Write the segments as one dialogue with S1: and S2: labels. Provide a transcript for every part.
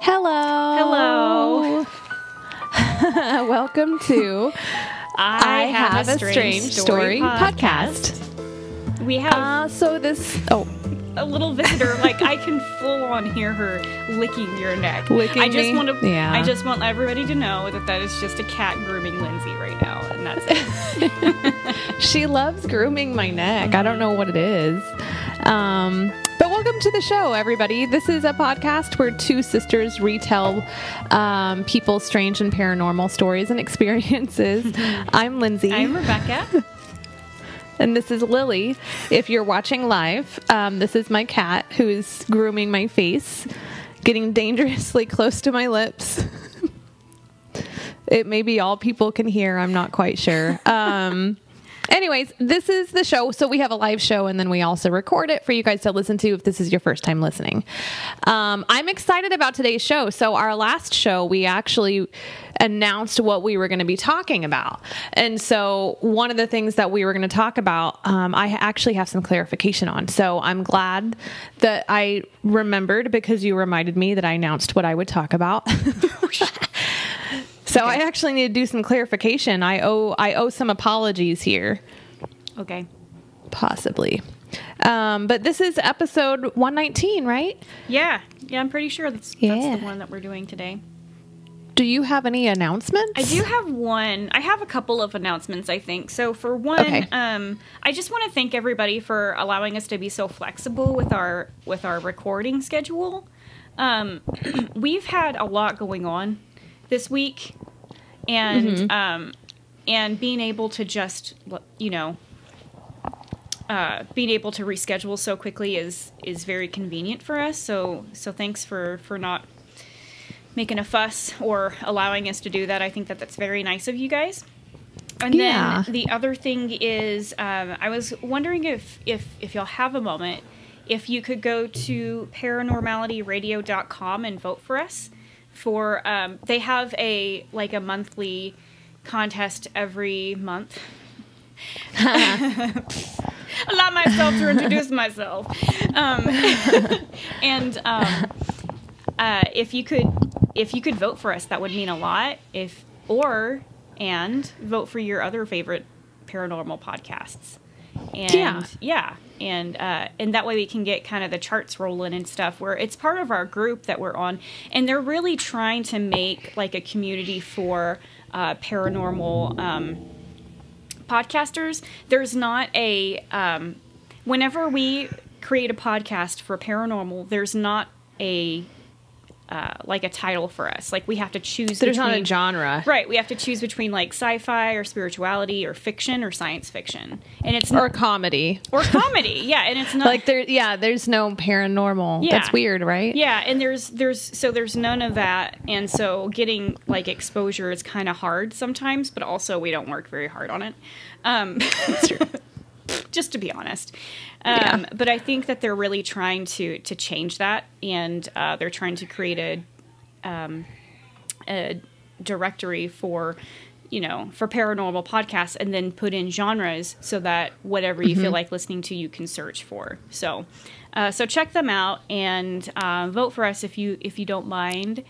S1: Hello.
S2: Hello.
S1: Welcome to
S2: I,
S1: have, a strange, story, podcast.
S2: We have
S1: Uh, so this oh
S2: a little visitor. Like I can full on hear her licking your neck.
S1: Licking
S2: I just
S1: me?
S2: want to.
S1: Yeah.
S2: I just want everybody to know that that is just a cat grooming Lindsay right now, and that's it.
S1: she loves grooming my neck. I don't know what it is. Um, but welcome to the show, everybody. This is a podcast where two sisters retell um, people's strange and paranormal stories and experiences. I'm Lindsay.
S2: I'm Rebecca.
S1: And this is Lily. If you're watching live, um, this is my cat who is grooming my face, getting dangerously close to my lips. it may be all people can hear. I'm not quite sure. Um, anyways, this is the show. So we have a live show and then we also record it for you guys to listen to if this is your first time listening. Um, I'm excited about today's show. So, our last show, we actually announced what we were going to be talking about. And so, one of the things that we were going to talk about, um, I actually have some clarification on. So, I'm glad that I remembered because you reminded me that I announced what I would talk about. So I actually need to do some clarification. I owe I owe some apologies here,
S2: Okay.
S1: possibly. Um, but this is episode 119, right?
S2: Yeah. Yeah. I'm pretty sure that's
S1: Yeah.
S2: that's the one that we're doing today.
S1: Do you have any announcements?
S2: I do have one. I have a couple of announcements, I think. So for one,
S1: Okay.
S2: um, I just want to thank everybody for allowing us to be so flexible with our with our recording schedule. Um, we've had a lot going on this week, and
S1: Mm-hmm.
S2: um, and being able to just you know uh, being able to reschedule so quickly is is very convenient for us. So so thanks for for not making a fuss or allowing us to do that. I think that that's very nice of you guys. And
S1: Yeah.
S2: then the other thing is, um, I was wondering if if if y'all have a moment, if you could go to paranormalityradio.com and vote for us. For um, they have a like a monthly contest every month. Allow myself to introduce myself. Um, and um, uh, if you could, if you could vote for us, that would mean a lot. If or and vote for your other favorite paranormal podcasts. And
S1: Yeah.
S2: yeah, and uh, and that way we can get kind of the charts rolling and stuff. Where it's part of our group that we're on, and they're really trying to make like a community for uh, paranormal. Um, podcasters, there's not a um, whenever we create a podcast for paranormal, there's not a uh, like a title for us. Like we have to choose.
S1: There's not a genre.
S2: Right, we have to choose between like sci-fi or spirituality or fiction or science fiction, and it's
S1: Or comedy.
S2: or comedy. Yeah, and it's not
S1: Like there yeah, there's no paranormal.
S2: Yeah.
S1: That's weird, right?
S2: Yeah, and there's there's so there's none of that, and so getting like exposure is kind of hard sometimes, but also we don't work very hard on it. Um, just to be honest. Um,
S1: Yeah.
S2: But I think that they're really trying to to change that, and uh, they're trying to create a um, a directory for you know for paranormal podcasts and then put in genres so that whatever you feel like listening to you can search for so uh, so check them out and uh, vote for us if you if you don't mind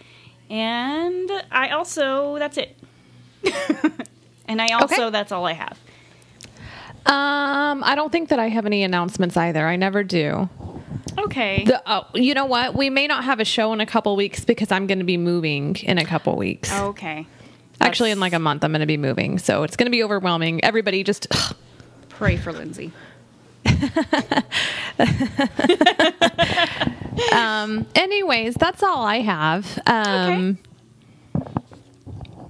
S2: and i also that's it and i also
S1: Okay.
S2: that's all i have
S1: Um, I don't think that I have any announcements either. I never do.
S2: okay
S1: The, oh, you know what? We may not have a show in a couple weeks because I'm going to be moving in a couple weeks.
S2: okay
S1: Actually, in like a month, I'm going to be moving, so it's going to be overwhelming. Everybody, just
S2: pray for lindsay
S1: um. Anyways, that's all I have. Um.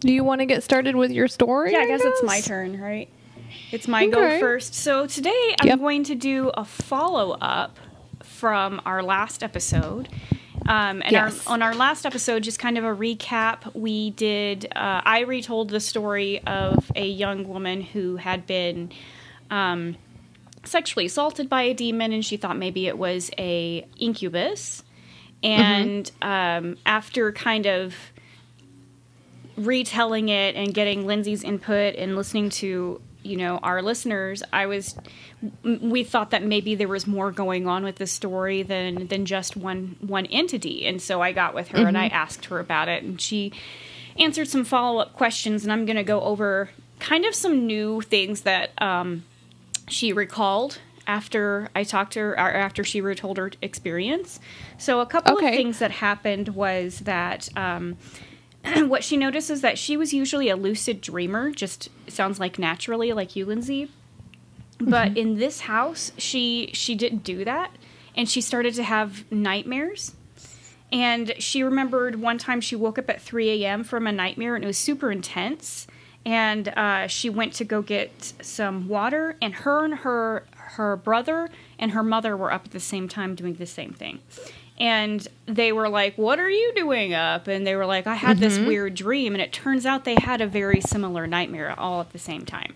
S1: Do you want to get started with your story?
S2: Yeah, I guess it's my turn, right? It's my go first. So today I'm
S1: Yep.
S2: going to do a follow up from our last episode. Um, and
S1: Yes.
S2: our, on our last episode, just kind of a recap, we did. Uh, I retold the story of a young woman who had been um, sexually assaulted by a demon, and she thought maybe it was a incubus. And um, after kind of retelling it and getting Lindsay's input and listening to you know our listeners i was we thought that maybe there was more going on with the story than than just one one entity and so i got with her mm-hmm. and i mm-hmm. asked her about it and she answered some follow-up questions and i'm going to go over kind of some new things that um, she recalled after I talked to her, or after she retold her experience. So, a couple okay. of things that happened was that um, what she noticed is that she was usually a lucid dreamer, just sounds like naturally, like you, Lindsay. But mm-hmm. in this house, she she didn't do that, and she started to have nightmares. And she remembered one time she woke up at 3 a.m. from a nightmare, and it was super intense. And uh, she went to go get some water, and her and her her brother and her mother were up at the same time doing the same thing and they were like, "What are you doing up?" And they were like, "I had mm-hmm. this weird dream." And it turns out they had a very similar nightmare all at the same time.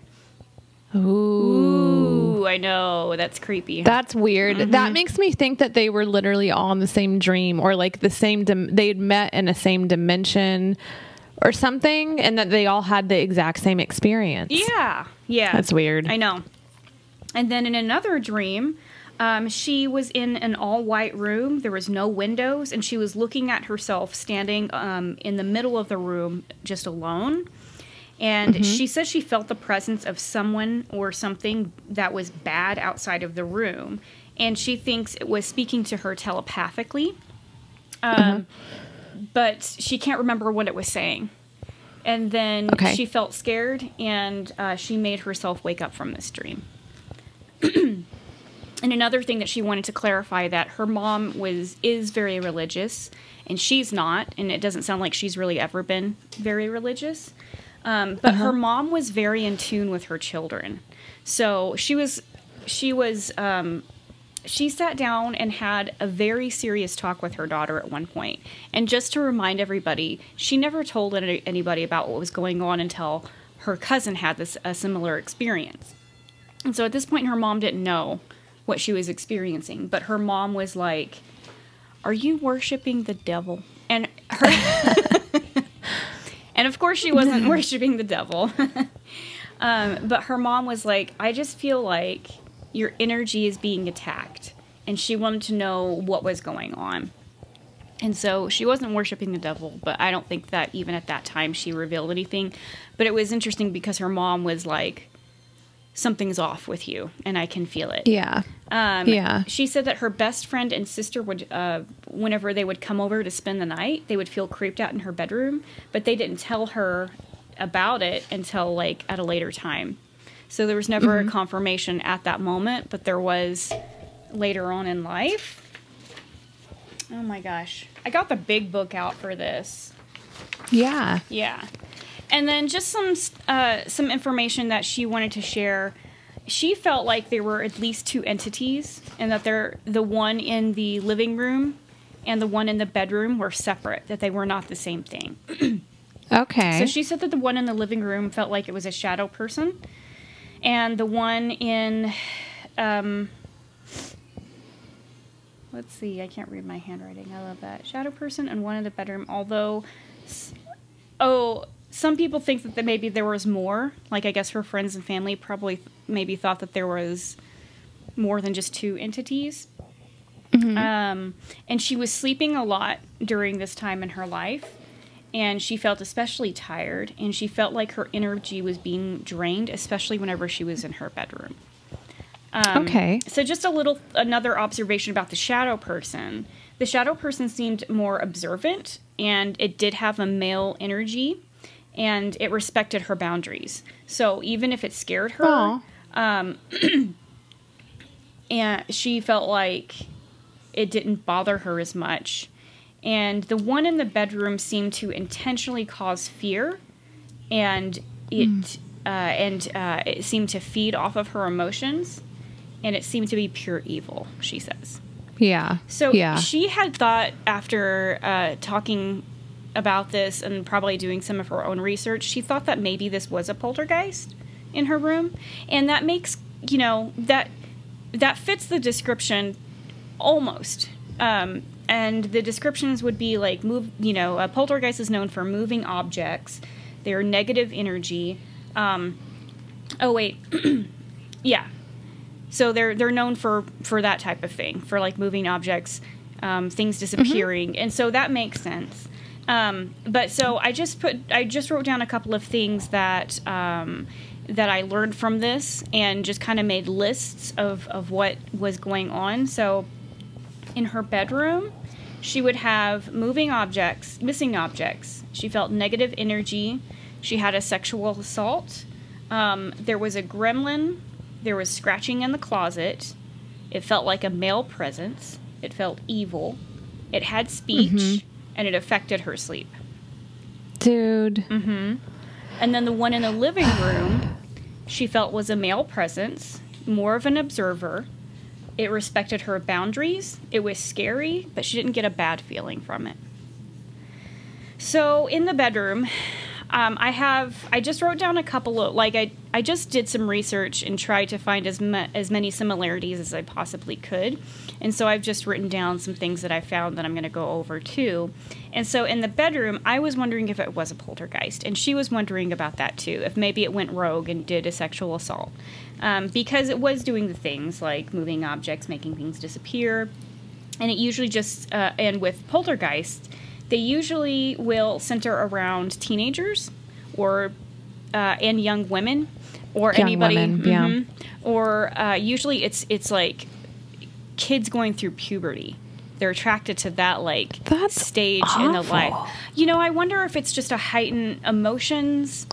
S2: Ooh. Ooh I know that's creepy.
S1: That's weird. Mm-hmm. That makes me think that they were literally all in the same dream, or like the same. Dim- they'd met in the same dimension, or something, and that they all had the exact same experience.
S2: Yeah, yeah.
S1: That's weird.
S2: I know. And then in another dream, um, she was in an all white room. There was no windows, and she was looking at herself standing um, in the middle of the room, just alone. And mm-hmm. she says she felt the presence of someone or something that was bad outside of the room. And she thinks it was speaking to her telepathically. Um, mm-hmm. But she can't remember what it was saying. And then okay. she felt scared and uh, she made herself wake up from this dream. and another thing that she wanted to clarify that her mom was is very religious and she's not and it doesn't sound like she's really ever been very religious um, but uh-huh. her mom was very in tune with her children so she was she was um, she sat down and had a very serious talk with her daughter at one point. point and just to remind everybody she never told anybody about what was going on until her cousin had this a similar experience and so at this point her mom didn't know what she was experiencing. But her mom was like, Are you worshiping the devil? And her. and of course, she wasn't worshiping the devil. um, but her mom was like, I just feel like your energy is being attacked. And she wanted to know what was going on. And so she wasn't worshiping the devil, but I don't think that even at that time she revealed anything. But it was interesting because her mom was like, something's off with you and I can feel it.
S1: Yeah.
S2: Um, yeah. She said that her best friend and sister would, uh, whenever they would come over to spend the night, they would feel creeped out in her bedroom, but they didn't tell her about it until like at a later time. So there was never mm-hmm. a confirmation at that moment, but there was later on in life. Oh my gosh. I got the big book out for this.
S1: Yeah.
S2: Yeah and then just some uh, some information that she wanted to share. She felt like there were at least two entities, and that they're the one in the living room and the one in the bedroom were separate. That they were not the same thing.
S1: okay.
S2: So she said that the one in the living room felt like it was a shadow person, and the one in, um, let's see, I can't read my handwriting. I love that shadow person and one in the bedroom. Although, oh, some people think that that maybe there was more. Like I guess her friends and family probably th- maybe thought that there was more than just two entities. Mm-hmm. Um, and she was sleeping a lot during this time in her life, and she felt especially tired, and she felt like her energy was being drained, especially whenever she was in her bedroom.
S1: Um, okay.
S2: So just a little another observation about the shadow person. The shadow person seemed more observant, and it did have a male energy and it respected her boundaries. So even if it scared her, um, and she felt like it didn't bother her as much. And the one in the bedroom seemed to intentionally cause fear, and it mm. uh, and uh, it seemed to feed off of her emotions, and it seemed to be pure evil. She says.
S1: Yeah.
S2: So
S1: yeah.
S2: she had thought after uh, talking about this and probably doing some of her own research, she thought that maybe this was a poltergeist in her room, and that makes you know that that fits the description almost. Um, and the descriptions would be like move. You know, a poltergeist is known for moving objects. They're negative energy. Um, Oh wait, yeah. So they're they're known for for that type of thing, for like moving objects, um, things disappearing, and so that makes sense. Um, but so I just put I just wrote down a couple of things that um, that I learned from this, and just kind of made lists of of what was going on. So in her bedroom, she would have moving objects, missing objects. She felt negative energy. She had a sexual assault. Um, there was a gremlin. There was scratching in the closet. It felt like a male presence. It felt evil. It had speech, and it affected her sleep.
S1: Dude.
S2: And then the one in the living room, she felt was a male presence, more of an observer. It respected her boundaries. It was scary, but she didn't get a bad feeling from it. So in the bedroom, um, I have I just wrote down a couple of like I I just did some research and tried to find as ma- as many similarities as I possibly could, and so I've just written down some things that I found that I'm going to go over too. And so in the bedroom, I was wondering if it was a poltergeist, and she was wondering about that too, if maybe it went rogue and did a sexual assault, um, because it was doing the things like moving objects, making things disappear, and it usually just uh, and with poltergeist they usually will center around teenagers or uh, and young women or
S1: Young
S2: anybody
S1: women, yeah.
S2: mhm. or uh, usually it's it's like kids going through puberty they're attracted to that like
S1: That's
S2: stage in the life you know i wonder if it's just a heightened emotions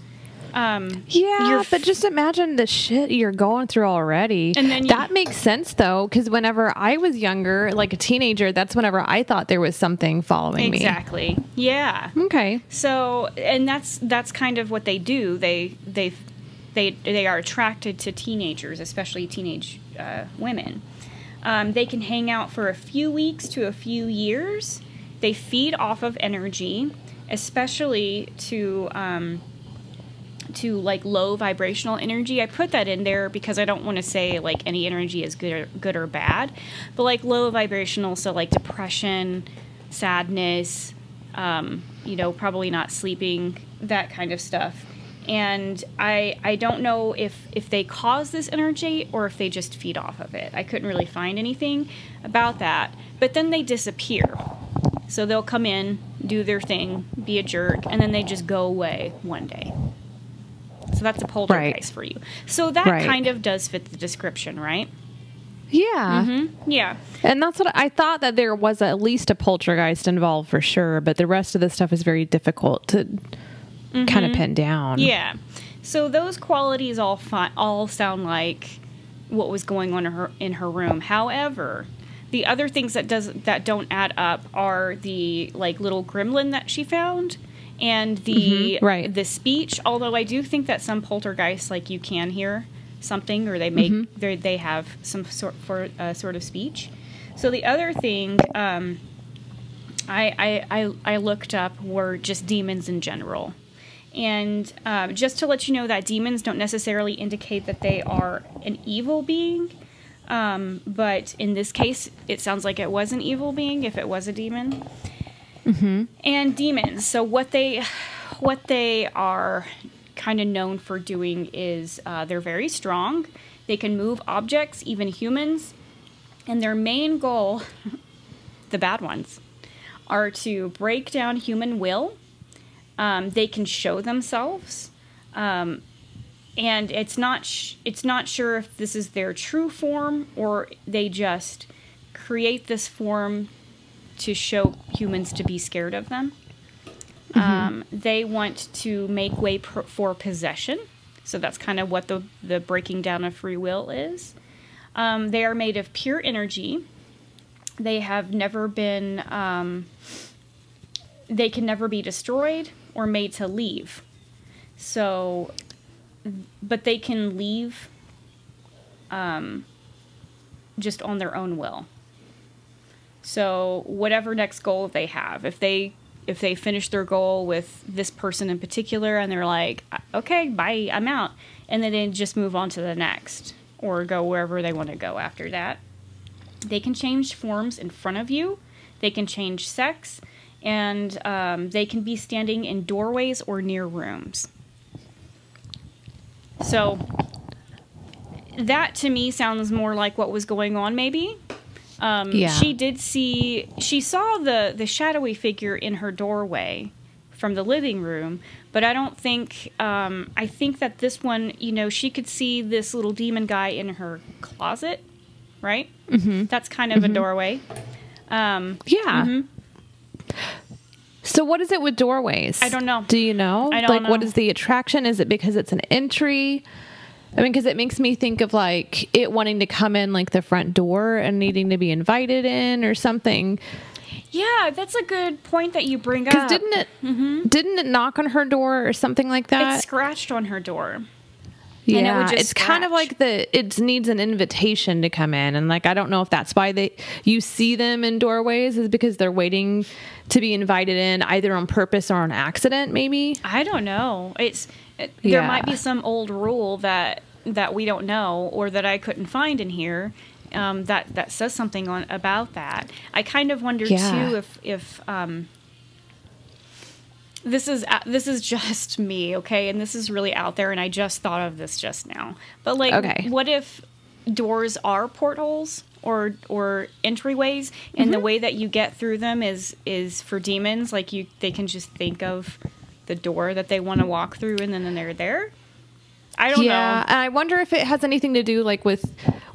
S2: um
S1: Yeah,
S2: You're
S1: but just imagine the shit you're going through already.
S2: And then you-
S1: that makes sense though, because whenever I was younger, like a teenager, that's whenever I thought there was something following me.
S2: exactly yeah.
S1: Okay.
S2: So, and that's that's kind of what they do. They they they they are attracted to teenagers, especially teenage uh, women. Um, they can hang out for a few weeks to a few years. They feed off of energy, especially to um, to like low vibrational energy. I put that in there because I don't want to say like any energy is good or, good or bad, but like low vibrational, so like depression, sadness, um, you know, probably not sleeping, that kind of stuff. And I I don't know if if they cause this energy or if they just feed off of it. I couldn't really find anything about that. But then they disappear. So they'll come in, do their thing, be a jerk, and then they just go away one day. So that's a poltergeist for you. So that
S1: Right.
S2: kind of does fit the description, right?
S1: Yeah.
S2: Mm-hmm. Yeah.
S1: And that's what I thought that there was at least a poltergeist involved for sure, but the rest of the stuff is very difficult to kind of pinned down.
S2: Mm-hmm. Yeah. So those qualities all fi- all sound like what was going on in her in her room. However, the other things that does that don't add up are the like little gremlin that she found and the
S1: Mhm, right.
S2: the speech. Although I do think that some poltergeists like you can hear something or they make
S1: Mm-hmm.
S2: they they have some sort for uh, sort of speech. So the other thing um, I, I, I, I looked up were just demons in general. And um, just to let you know that demons don't necessarily indicate that they are an evil being. Um, but in this case, it sounds like it was an evil being if it was a demon. And demons. So what they, what they are kind of known for doing is uh, they're very strong. They can move objects, even humans. And their main goal, the bad ones, are to break down human will. Um, they can show themselves, um, and it's not sh- it's not sure if this is their true form or they just create this form to show humans to be scared of them. Um, they want to make way for possession, so that's kind of what the the breaking down of free will is. Um, they are made of pure energy. They have never been. Um, they can never be destroyed or made to leave. So, but they can leave um, just on their own will. So, whatever next goal they have, if they if they finish their goal with this person in particular and they're like, okay, bye, I'm out, and then they just move on to the next or go wherever they want to go after that. They can change forms in front of you. They can change sex, and um, they can be standing in doorways or near rooms. So, that to me sounds more like what was going on, maybe. Um,
S1: Yeah.
S2: She did see, she saw the, the shadowy figure in her doorway from the living room, but I don't think, um, I think that this one, you know, she could see this little demon guy in her closet, right? Mm-hmm. That's kind of a doorway. Um,
S1: Yeah.
S2: Mhm.
S1: So what is it with doorways?
S2: I don't know.
S1: Do you know?
S2: I don't
S1: like what
S2: know.
S1: is the attraction? Is it because it's an entry? I mean, because it makes me think of like it wanting to come in like the front door and needing to be invited in or something.
S2: yeah, that's a good point that you bring up.
S1: Because didn't it didn't it knock on her door or something like
S2: Mm-hmm. it scratched on her door.
S1: Yeah,
S2: and it would just
S1: it's kind of like the it needs an invitation to come in, and like I don't know if that's why they you see them in doorways is because they're waiting to be invited in either on purpose or on accident, maybe.
S2: I don't know. It's it, there might be some old rule that that we don't know or that I couldn't find in here um, that that says something on about that. I kind of wonder
S1: Yeah.
S2: too if if um, this is this is just me, okay, and this is really out there, and I just thought of this just now. But like,
S1: Okay.
S2: what if doors are portholes? Or, or entryways and
S1: Mm-hmm.
S2: the way that you get through them is is for demons like you they can just think of the door that they want to walk through and then they're there i don't
S1: yeah,
S2: know
S1: and I wonder if it has anything to do like with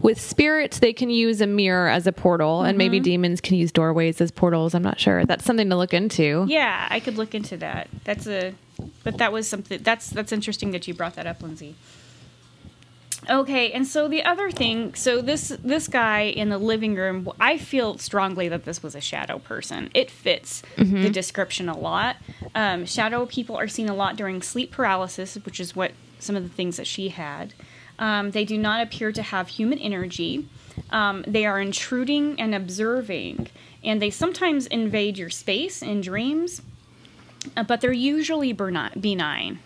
S1: with spirits. They can use a mirror as a portal, and
S2: Mm-hmm.
S1: maybe demons can use doorways as portals. I'm not sure. That's something to look into.
S2: yeah i could look into that that's a but that was something that's that's interesting that you brought that up lindsay okay and so the other thing so this this guy in the living room i feel strongly that this was a shadow person it fits the description a lot um, shadow people are seen a lot during sleep paralysis which is what some of the things that she had um, they do not appear to have human energy um, they are intruding and observing and they sometimes invade your space in dreams uh, but they're usually benign.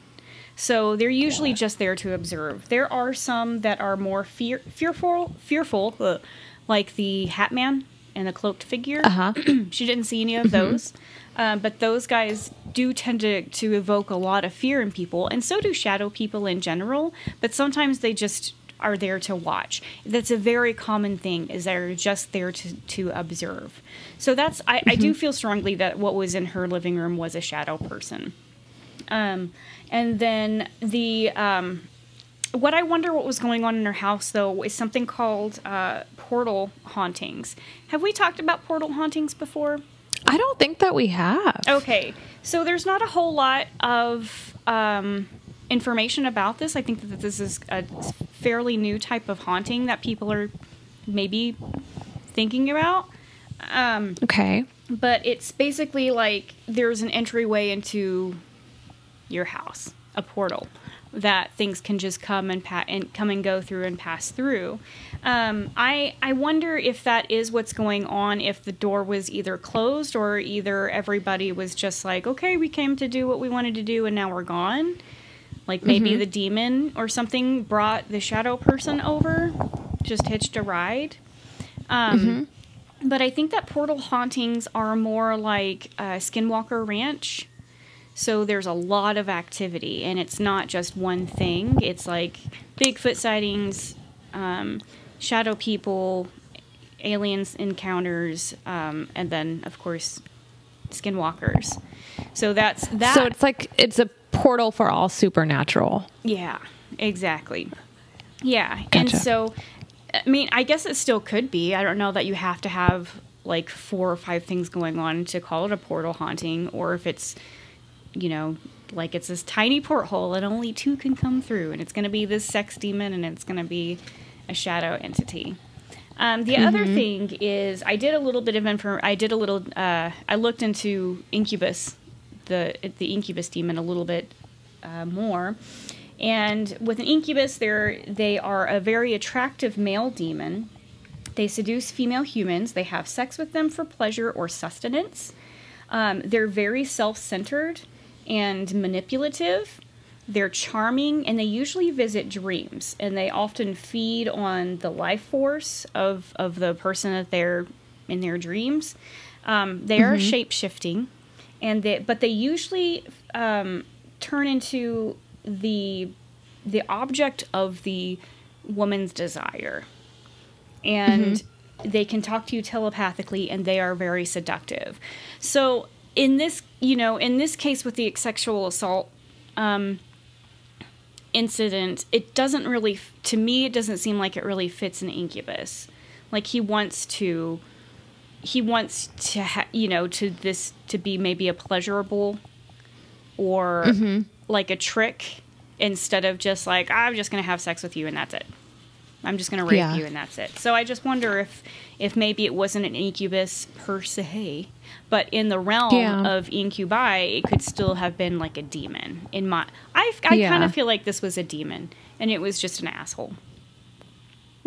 S2: So they're usually just there to observe. There are some that are more fear- fearful, fearful, uh, like the Hat Man and the cloaked figure.
S1: Uh huh.
S2: she didn't see any of those, um, but those guys do tend to to evoke a lot of fear in people, and so do shadow people in general. But sometimes they just are there to watch. That's a very common thing. Is they're just there to to observe. So that's I, I do feel strongly that what was in her living room was a shadow person. Um, and then the um, what I wonder what was going on in her house though is something called uh, portal hauntings. Have we talked about portal hauntings before?
S1: I don't think that we have.
S2: Okay, so there's not a whole lot of um, information about this. I think that this is a fairly new type of haunting that people are maybe thinking about. Um,
S1: Okay.
S2: but it's basically like there's an entryway into your house, a portal that things can just come and pa- and come and go through and pass through. Um, I I wonder if that is what's going on. If the door was either closed or either everybody was just like, okay, we came to do what we wanted to do and now we're gone. Like maybe the demon or something brought the shadow person over, just hitched a ride. Um, But I think that portal hauntings are more like uh, Skinwalker Ranch. So there's a lot of activity, and it's not just one thing. It's like Bigfoot sightings, um, shadow people, aliens encounters, um, and then of course skinwalkers. So that's that.
S1: So it's like it's a portal for all supernatural.
S2: Yeah, exactly. Yeah, and so, I mean, I guess it still could be. I don't know that you have to have like four or five things going on to call it a portal haunting, or if it's, you know, like it's this tiny porthole and only two can come through, and it's going to be this sex demon and it's going to be a shadow entity. Um, the other thing is, I did a little bit of info. I did a little. Uh, I looked into incubus, the the incubus demon, a little bit uh, more. And with an incubus, they're they are a very attractive male demon. They seduce female humans. They have sex with them for pleasure or sustenance. Um, they're very self-centered and manipulative. They're charming, and they usually visit dreams. And they often feed on the life force of of the person that they're in their dreams. Um, they are shape shifting, and they but they usually um, turn into the the object of the woman's desire. And they can talk to you telepathically and they are very seductive. So in this, you know, in this case with the sexual assault um, incident, it doesn't really, to me, it doesn't seem like it really fits an incubus. Like he wants to, he wants to, ha- you know, to this to be maybe a pleasurable or like a trick instead of just like I'm just gonna have sex with you and that's it. I'm just gonna rape
S1: Yeah.
S2: you and that's it. So I just wonder if if maybe it wasn't an incubus per se, but in the realm
S1: Yeah.
S2: of incubi, it could still have been like a demon. In my, I I kind of feel like this was a demon and it was just an asshole.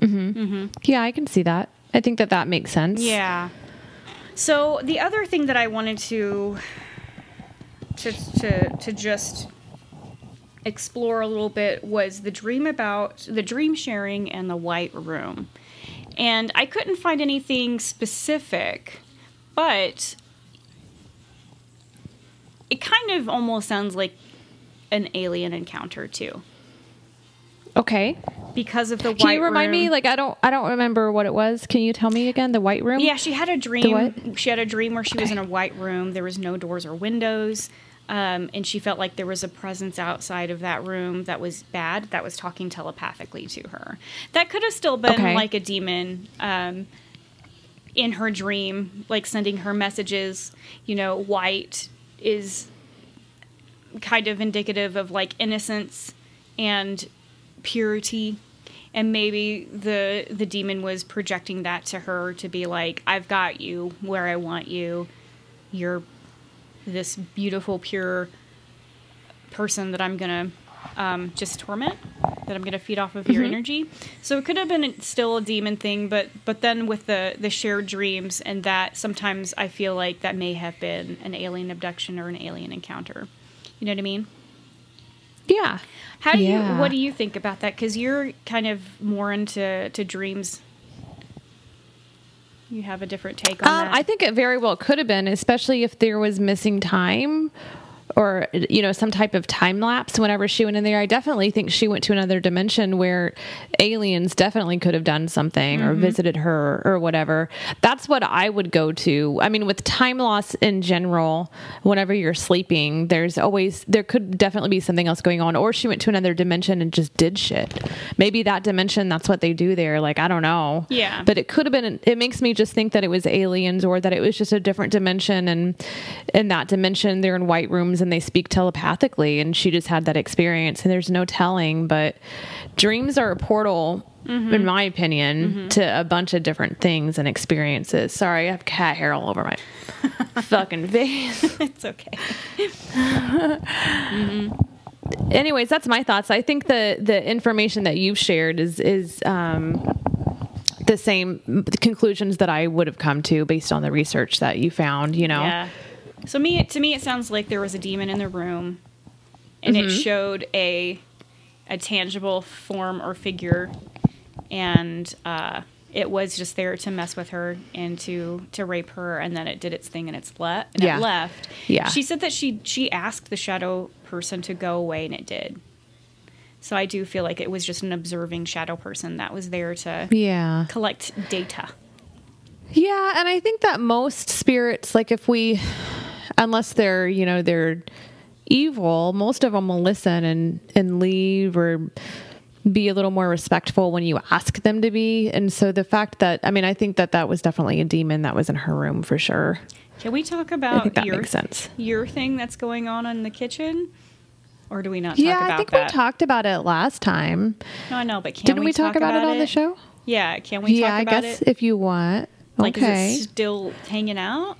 S2: Mm-hmm. Mm-hmm.
S1: Yeah, I can see that. I think that that makes sense.
S2: Yeah. So the other thing that I wanted to to to to just explore a little bit was the dream about the dream sharing and the white room. And I couldn't find anything specific, but it kind of almost sounds like an alien encounter too.
S1: Okay.
S2: Because of the white
S1: Can you remind
S2: room.
S1: me? Like, I don't, I don't remember what it was. Can you tell me again? The white room.
S2: Yeah, she had a dream. She had a dream where she was in a white room. There was no doors or windows. Um, and she felt like there was a presence outside of that room that was bad, that was talking telepathically to her. That could have still been
S1: Okay.
S2: like a demon um, in her dream, like sending her messages. You know, white is kind of indicative of like innocence and purity and maybe the the demon was projecting that to her to be like i've got you where i want you you're this beautiful pure person that i'm gonna um, just torment that i'm gonna feed off of your energy so it could have been still a demon thing but but then with the the shared dreams and that sometimes i feel like that may have been an alien abduction or an alien encounter you know what i mean
S1: Yeah.
S2: how do
S1: Yeah.
S2: you? What do you think about that? Because you're kind of more into to dreams. You have a different take on
S1: Um,
S2: that.
S1: I think it very well could have been, especially if there was missing time or you know some type of time lapse whenever she went in there. I definitely think she went to another dimension where aliens definitely could have done something or mm-hmm. visited her or whatever. That's what I would go to. I mean, with time loss in general, whenever you're sleeping, there's always there could definitely be something else going on. Or she went to another dimension and just did shit. Maybe that dimension, that's what they do there. Like I don't know.
S2: Yeah.
S1: But it could have been it makes me just think that it was aliens or that it was just a different dimension and in that dimension they're in white rooms and they speak telepathically and she just had that experience and there's no telling but dreams are a portal in my opinion to a bunch of different things and experiences. Sorry i have cat hair all over my fucking face.
S2: It's okay.
S1: anyways that's my thoughts. I think the the information that you've shared is is um the same conclusions that i would have come to based on the research that you found you know?
S2: Yeah. So me, to me, it sounds like there was a demon in the room, and
S1: Mm-hmm.
S2: it showed a a tangible form or figure, and uh, it was just there to mess with her and to to rape her, and then it did its thing and it's left. And
S1: Yeah.
S2: it left.
S1: Yeah.
S2: She said that she she asked the shadow person to go away, and it did. So I do feel like it was just an observing shadow person that was there to
S1: yeah
S2: collect data.
S1: Yeah, and I think that most spirits, like if we, unless they're you know they're evil, most of them will listen and and leave or be a little more respectful when you ask them to be. And so the fact that I mean, I think that that was definitely a demon that was in her room for sure.
S2: Can we talk about
S1: that
S2: your
S1: makes sense.
S2: your thing that's going on in the kitchen, or do we not talk
S1: Yeah,
S2: about
S1: I think
S2: that?
S1: we talked about it last time.
S2: No, I know, but can
S1: Didn't we, talk, about, it on the show?
S2: Yeah, can we
S1: yeah,
S2: talk
S1: I
S2: about
S1: guess
S2: it?
S1: if you want.
S2: Like,
S1: okay.
S2: is it still hanging out?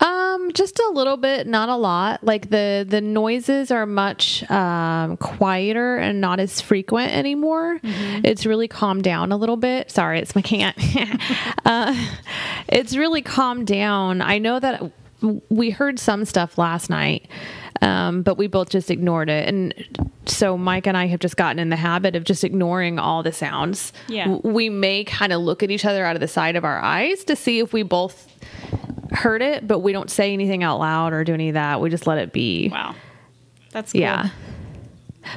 S1: Um, just a little bit, not a lot. Like the the noises are much um, quieter and not as frequent anymore. It's really calmed down a little bit. Sorry, it's my cat. uh, it's really calmed down. I know that we heard some stuff last night, um, but we both just ignored it. And so Mike and I have just gotten in the habit of just ignoring all the sounds.
S2: Yeah.
S1: We may kind of look at each other out of the side of our eyes to see if we both heard it, but we don't say anything out loud or do any of that. We just let it be.
S2: Wow, that's cool.
S1: Yeah.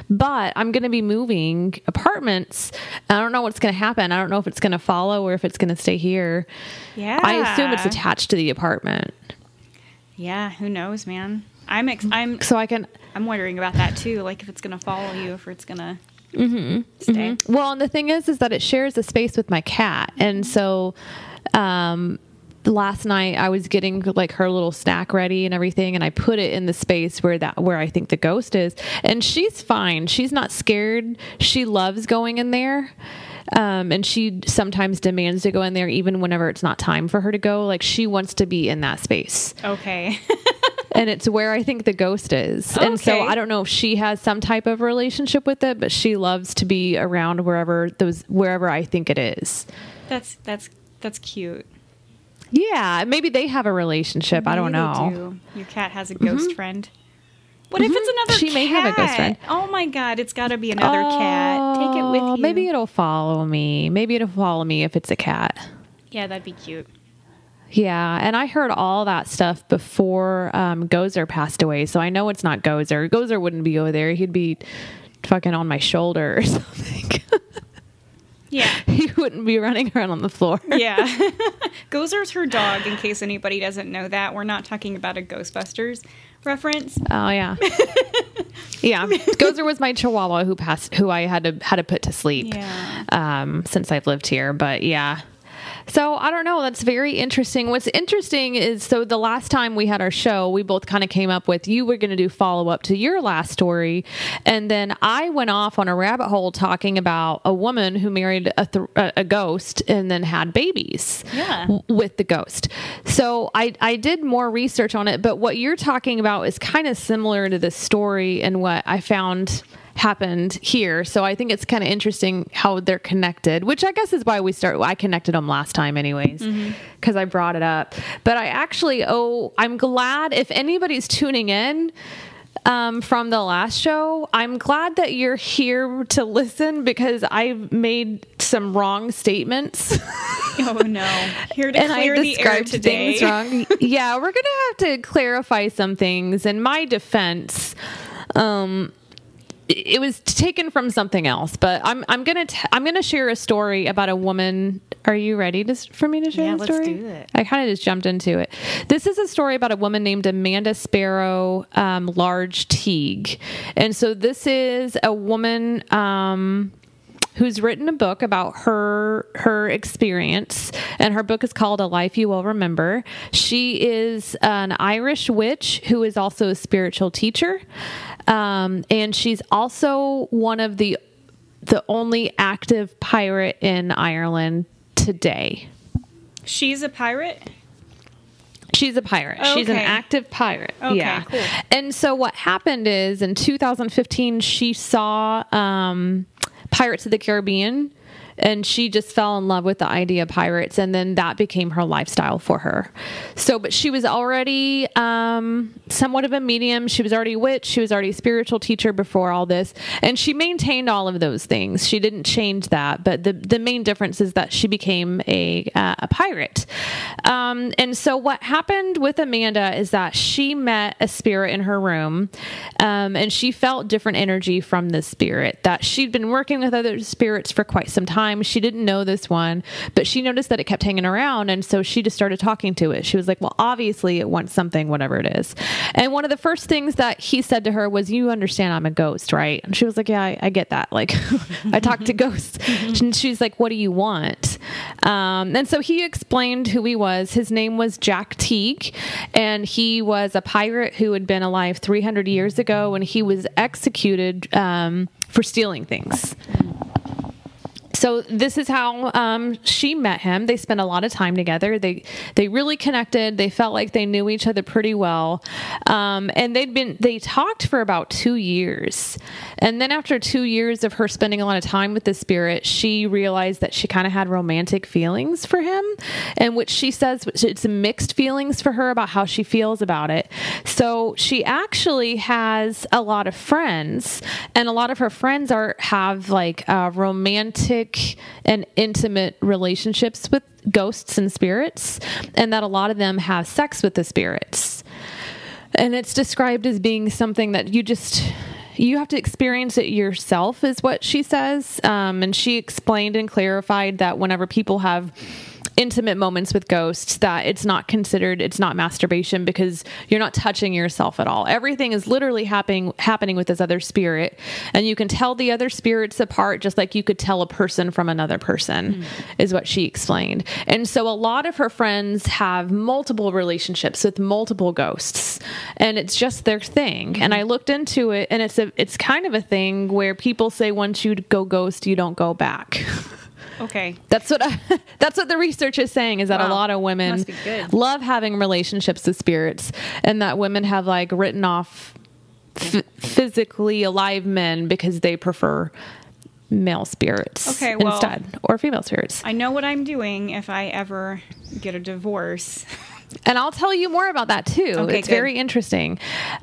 S1: but I'm going to be moving apartments. I don't know what's going to happen. I don't know if it's going to follow or if it's going to stay here.
S2: Yeah.
S1: I assume it's attached to the apartment.
S2: Yeah, who knows, man? I'm ex- I'm
S1: So I can
S2: I'm wondering about that too. Like if it's gonna follow you, if it's gonna mm-hmm, stay. Mm-hmm.
S1: Well, and the thing is, is that it shares a space with my cat, and mm-hmm. so, um, last night I was getting like her little snack ready and everything, and I put it in the space where that where I think the ghost is, and she's fine. She's not scared. She loves going in there. Um, and she sometimes demands to go in there even whenever it's not time for her to go. Like she wants to be in that space.
S2: Okay.
S1: and it's where I think the ghost is. And so I don't know if she has some type of relationship with it, but she loves to be around wherever those wherever I think it is.
S2: that's that's that's cute.
S1: Yeah, maybe they have a relationship. I don't know. Mm-hmm.
S2: do. Your cat has a ghost friend. What if it's another
S1: She may have a ghost
S2: cat?
S1: friend.
S2: Oh my god, it's got to be another cat. Take it with
S1: Oh,
S2: you.
S1: Maybe it'll follow me. Maybe it'll follow me if it's a cat.
S2: Yeah, that'd be cute.
S1: Yeah, and I heard all that stuff before um, Gozer passed away, so I know it's not Gozer. Gozer wouldn't be over there; he'd be fucking on my shoulder or something.
S2: Yeah.
S1: he wouldn't be running around on the floor.
S2: Yeah. Gozer's her dog, in case anybody doesn't know that. We're not talking about a Ghostbusters reference.
S1: Oh yeah, yeah. Gozer was my Chihuahua who passed, who I had to had to put to sleep.
S2: Yeah.
S1: Um, since I've lived here, but yeah. So I don't know. That's very interesting. What's interesting is so the last time we had our show, we both kind of came up with you were going to do follow up to your last story, and then I went off on a rabbit hole talking about a woman who married a, th- a ghost and then had babies
S2: Yeah.
S1: w- with the ghost. So I I did more research on it, but what you're talking about is kind of similar to this story and what I found happened here. So I think it's kind of interesting how they're connected, which I guess is why we start. I connected them last time, anyways, because I brought it up. But I actually, oh, I'm glad if anybody's tuning in. Um, from the last show, I'm glad that you're here to listen because I've made some wrong statements.
S2: Oh no. Here to
S1: and I
S2: clear the air today.
S1: things wrong. yeah, we're gonna have to clarify some things. In my defense, um, it was taken from something else. But I'm I'm gonna t- I'm gonna share a story about a woman. Are you ready to, for me to share
S2: Yeah, let's
S1: story?
S2: do it.
S1: I kind of just jumped into it. This is a story about a woman named Amanda Sparrow um, Large Teague, and so this is a woman. Um, who's written a book about her her experience and her book is called a life you will remember she is an irish witch who is also a spiritual teacher um, and she's also one of the the only active pirate in ireland today
S2: She's a pirate?
S1: She's a pirate. She's an active pirate.
S2: Okay,
S1: yeah.
S2: cool.
S1: And so what happened is in 2015 she saw um, Pirates of the Caribbean and she just fell in love with the idea of pirates and then that became her lifestyle for her. So but she was already um, somewhat of a medium. She was already a witch. She was already a spiritual teacher before all this. And she maintained all of those things. She didn't change that. But the, the main difference is that she became a, uh, a pirate. Um, and so what happened with amanda is that she met a spirit in her room um, and she felt different energy from this spirit that she'd been working with other spirits for quite some time she didn't know this one but she noticed that it kept hanging around and so she just started talking to it. She was like well obviously it wants something whatever it is. And one of the first things that he said to her was you understand i'm a ghost right? And she was like yeah i, I get that. Like i talk to ghosts. And she's like what do you want? Um, and so he explained who he was. His name was jack teague and he was a pirate who had been alive 300 years ago and he was executed um, for stealing things so this is how um, she met him. They spent a lot of time together. They they really connected. They felt like they knew each other pretty well, um, and they'd been they talked for about two years. And then after two years of her spending a lot of time with the spirit, she realized that she kind of had romantic feelings for him, and which she says it's mixed feelings for her about how she feels about it. So she actually has a lot of friends, and a lot of her friends are have like uh, romantic and intimate relationships with ghosts and spirits, and that a lot of them have sex with the spirits. And it's described as being something that you just you have to experience it yourself, is what she says. Um, and she explained and clarified that whenever people have intimate moments with ghosts that it's not considered it's not masturbation because you're not touching yourself at all. Everything is literally happening happening with this other spirit. And you can tell the other spirits apart just like you could tell a person from another person mm. is what she explained. And so a lot of her friends have multiple relationships with multiple ghosts and it's just their thing. Mm-hmm. and i looked into it and it's a it's kind of a thing where people say once you go ghost you don't go back
S2: Okay.
S1: That's what I, that's what the research is saying is that wow. a lot of women love having relationships with spirits and that women have like written off f- physically alive men because they prefer male spirits okay, well, instead or female spirits.
S2: I know what I'm doing if I ever get a divorce.
S1: And I'll tell you more about that too. Okay, it's good. very interesting.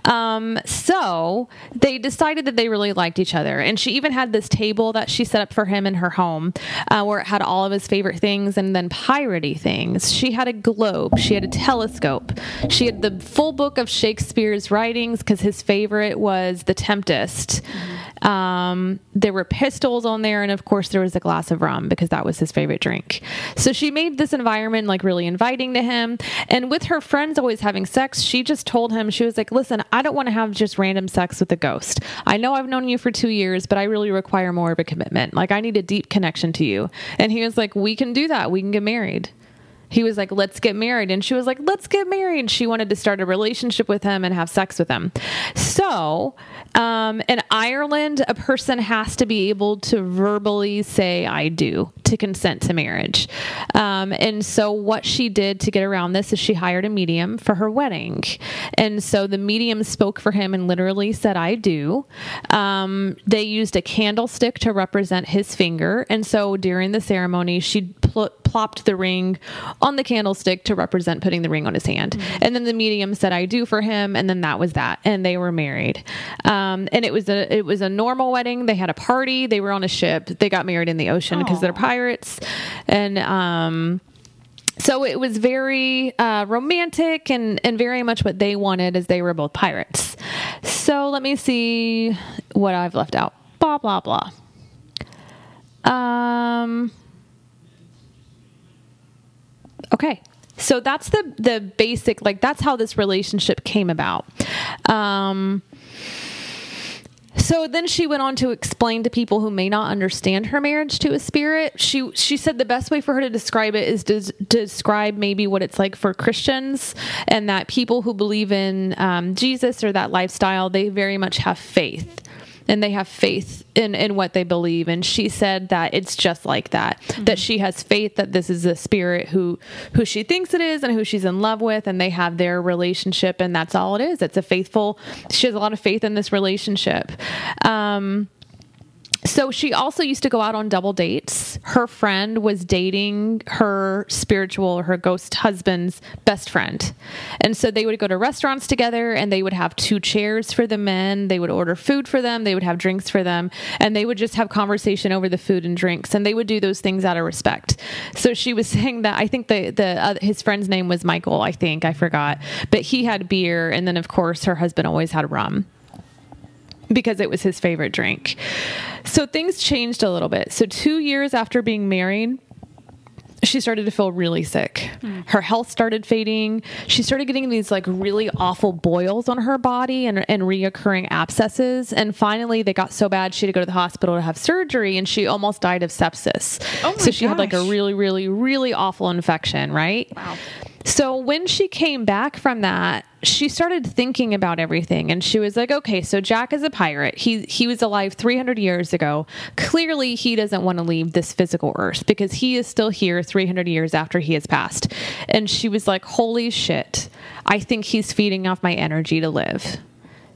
S1: Um, so they decided that they really liked each other. And she even had this table that she set up for him in her home uh, where it had all of his favorite things and then piratey things. She had a globe, she had a telescope, she had the full book of Shakespeare's writings because his favorite was The Tempest. Mm-hmm. Um, there were pistols on there, and of course, there was a glass of rum because that was his favorite drink. So she made this environment like really inviting to him. And with her friends always having sex, she just told him, she was like, listen, I don't want to have just random sex with a ghost. I know I've known you for two years, but I really require more of a commitment. Like, I need a deep connection to you. And he was like, we can do that. We can get married he was like, let's get married. And she was like, let's get married. And she wanted to start a relationship with him and have sex with him. So, um, in Ireland, a person has to be able to verbally say, I do to consent to marriage. Um, and so, what she did to get around this is she hired a medium for her wedding. And so, the medium spoke for him and literally said, I do. Um, they used a candlestick to represent his finger. And so, during the ceremony, she pl- plopped the ring on the candlestick to represent putting the ring on his hand. Mm-hmm. And then the medium said, "I do" for him, and then that was that, and they were married. Um, and it was a it was a normal wedding. They had a party. They were on a ship. They got married in the ocean because they're pirates, and um, so it was very uh, romantic and, and very much what they wanted as they were both pirates. So let me see what I've left out. Blah, blah, blah. Um, Okay. So that's the the basic like that's how this relationship came about. Um so then she went on to explain to people who may not understand her marriage to a spirit. She she said the best way for her to describe it is to, describe maybe what it's like for Christians, and that people who believe in um, Jesus or that lifestyle, they very much have faith and they have faith in, in what they believe. And she said that it's just like that, mm-hmm. that she has faith that this is a spirit who, who she thinks it is and who she's in love with, and they have their relationship, and that's all it is. It's a faithful, she has a lot of faith in this relationship. Um, so she also used to go out on double dates. Her friend was dating her spiritual, her ghost husband's best friend. And so they would go to restaurants together and they would have two chairs for the men. They would order food for them. They would have drinks for them. And they would just have conversation over the food and drinks. And they would do those things out of respect. So she was saying that I think the, the uh, his friend's name was Michael, I think. I forgot. But he had beer. And then, of course, her husband always had rum because it was his favorite drink. So things changed a little bit. So, two years after being married, she started to feel really sick. Mm. Her health started fading. She started getting these like really awful boils on her body and, and reoccurring abscesses. And finally, they got so bad she had to go to the hospital to have surgery and she almost died of sepsis. Oh so she gosh. had like a really, really, really awful infection, right? Wow. So when she came back from that, she started thinking about everything and she was like, okay, so Jack is a pirate. He he was alive 300 years ago. Clearly he doesn't want to leave this physical earth because he is still here 300 years after he has passed. And she was like, holy shit. I think he's feeding off my energy to live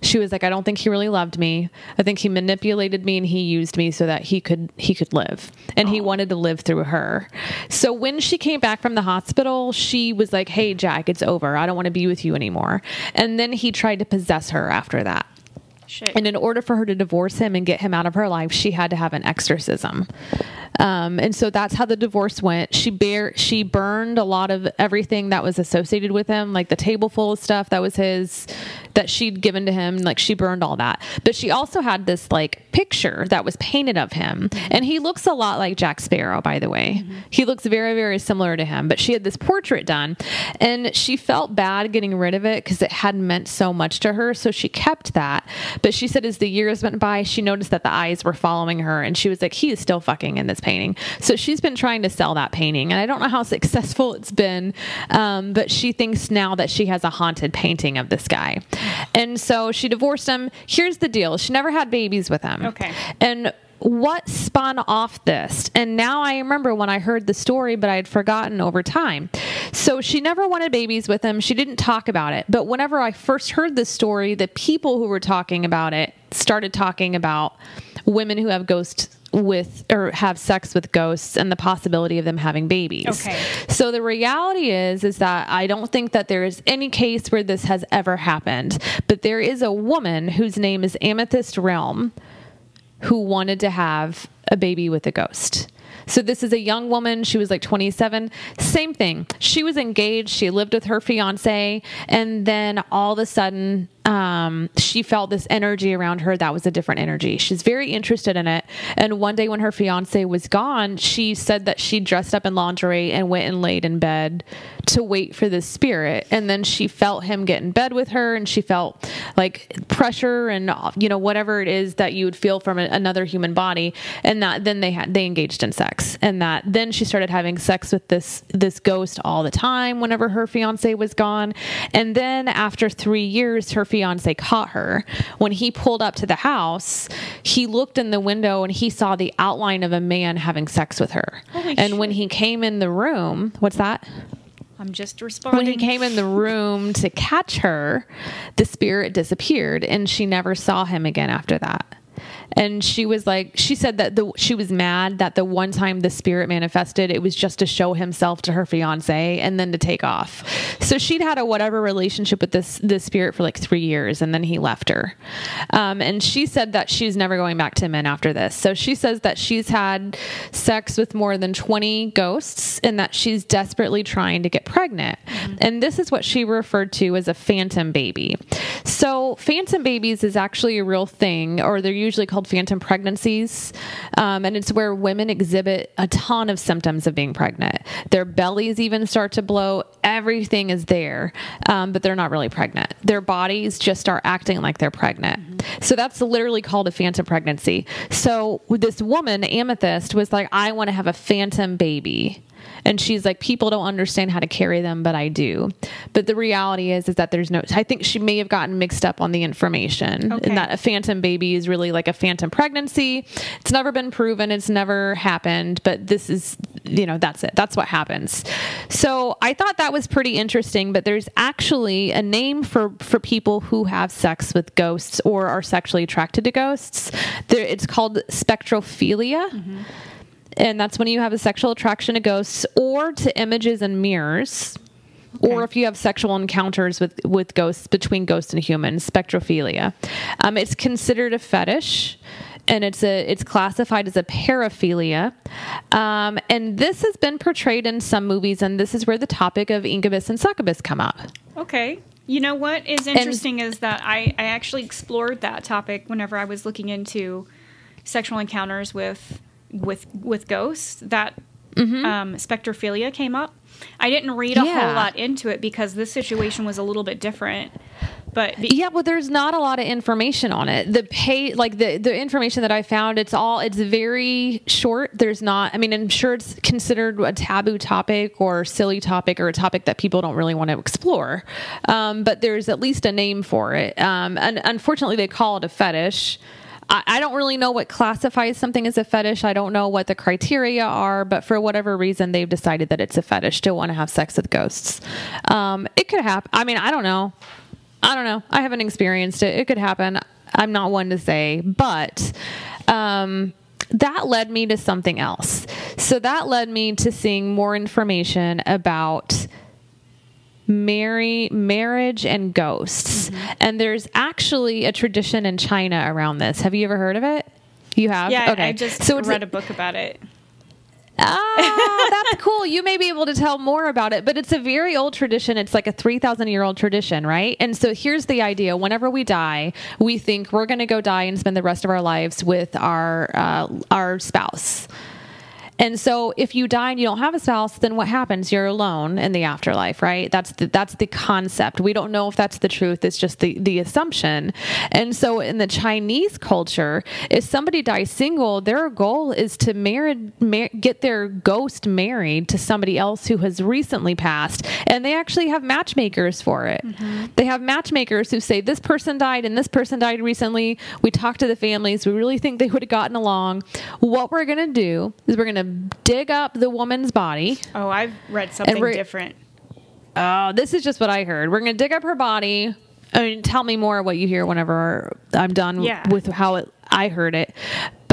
S1: she was like, I don't think he really loved me. I think he manipulated me and he used me so that he could he could live. And Aww. he wanted to live through her. So when she came back from the hospital, she was like, Hey Jack, it's over. I don't want to be with you anymore. And then he tried to possess her after that. Shit. And in order for her to divorce him and get him out of her life, she had to have an exorcism. Um, and so that's how the divorce went. She bear she burned a lot of everything that was associated with him, like the table full of stuff that was his, that she'd given to him. Like she burned all that. But she also had this like picture that was painted of him. And he looks a lot like Jack Sparrow, by the way. He looks very, very similar to him. But she had this portrait done and she felt bad getting rid of it because it had meant so much to her. So she kept that. But she said as the years went by, she noticed that the eyes were following her and she was like, he is still fucking in this painting. So she's been trying to sell that painting. And I don't know how successful it's been, um, but she thinks now that she has a haunted painting of this guy. And so she divorced him. Here's the deal she never had babies with him.
S2: Okay.
S1: And what spun off this? And now I remember when I heard the story, but I had forgotten over time. So she never wanted babies with him. She didn't talk about it. But whenever I first heard the story, the people who were talking about it started talking about women who have ghosts with or have sex with ghosts and the possibility of them having babies.
S2: Okay.
S1: So the reality is is that I don't think that there is any case where this has ever happened, but there is a woman whose name is Amethyst Realm who wanted to have a baby with a ghost. So this is a young woman. She was like 27. Same thing. She was engaged. She lived with her fiance, and then all of a sudden, um, she felt this energy around her that was a different energy. She's very interested in it. And one day when her fiance was gone, she said that she dressed up in lingerie and went and laid in bed to wait for this spirit. And then she felt him get in bed with her, and she felt like pressure and you know whatever it is that you would feel from another human body. And that then they had they engaged in sex, and that then she started having sex with this this ghost all the time whenever her fiance was gone. And then after three years, her fiance caught her. When he pulled up to the house, he looked in the window and he saw the outline of a man having sex with her.
S2: Holy
S1: and when he came in the room, what's that?
S2: I'm just responding.
S1: When he came in the room to catch her, the spirit disappeared and she never saw him again after that. And she was like, she said that the she was mad that the one time the spirit manifested, it was just to show himself to her fiance and then to take off. So she'd had a whatever relationship with this this spirit for like three years, and then he left her. Um, and she said that she's never going back to men after this. So she says that she's had sex with more than twenty ghosts, and that she's desperately trying to get pregnant. And this is what she referred to as a phantom baby. So phantom babies is actually a real thing, or they're usually called phantom pregnancies. Um, and it's where women exhibit a ton of symptoms of being pregnant. Their bellies even start to blow. Everything is there, um, but they're not really pregnant. Their bodies just start acting like they're pregnant. So that's literally called a phantom pregnancy. So this woman, Amethyst, was like, I want to have a phantom baby. And she's like, people don't understand how to carry them, but I do. But the reality is, is that there's no. I think she may have gotten mixed up on the information,
S2: Okay.
S1: and that a phantom baby is really like a phantom pregnancy. It's never been proven. It's never happened. But this is, you know, that's it. That's what happens. So I thought that was pretty interesting. But there's actually a name for for people who have sex with ghosts or are sexually attracted to ghosts. There, it's called spectrophilia mm-hmm. And that's when you have a sexual attraction to ghosts or to images and mirrors. Or if you have sexual encounters with with ghosts between ghosts and humans spectrophilia. Um, it's considered a fetish and it's a it's classified as a paraphilia. Um, and this has been portrayed in some movies and this is where the topic of incubus and succubus come up.
S2: Okay. You know what is interesting is that I, I actually explored that topic whenever I was looking into sexual encounters with with with ghosts. That um, spectrophilia came up. I didn't read a
S1: Mm-hmm. Yeah.
S2: whole lot into it because this situation was a little bit different. But be-
S1: Yeah, well, there's not a lot of information on it. The pay, like the the information that I found, it's all it's very short. There's not. I mean, I'm sure it's considered a taboo topic or silly topic or a topic that people don't really want to explore. Um, but there's at least a name for it. Um, and unfortunately, they call it a fetish. I, I don't really know what classifies something as a fetish. I don't know what the criteria are, but for whatever reason, they've decided that it's a fetish to want to have sex with ghosts. Um, it could happen. I mean, I don't know. I don't know. I haven't experienced it. It could happen. I'm not one to say, but um, that led me to something else. So that led me to seeing more information about marry marriage and ghosts. And there's actually a tradition in China around this. Have you ever heard of it? You have?
S2: yeah,
S1: okay.
S2: I just
S1: so
S2: read a book about it.
S1: Ah, that's cool. You may be able to tell more about it, but it's a very old tradition. It's like a 3,000 year old tradition, right? And so here's the idea whenever we die, we think we're going to go die and spend the rest of our lives with our, uh, our spouse. And so if you die and you don't have a spouse, then what happens? You're alone in the afterlife, right? That's the, that's the concept. We don't know if that's the truth. It's just the, the assumption. And so in the Chinese culture, if somebody dies single, their goal is to marry, mar- get their ghost married to somebody else who has recently passed. And they actually have matchmakers for it. Mm-hmm. They have matchmakers who say, this person died and this person died recently. We talked to the families. We really think they would have gotten along. What we're going to do is we're going to dig up the woman's body.
S2: Oh, I've read something different.
S1: Oh, this is just what I heard. We're going to dig up her body. Oh, I mean, tell me more what you hear whenever I'm done
S2: yeah.
S1: with how it, I heard it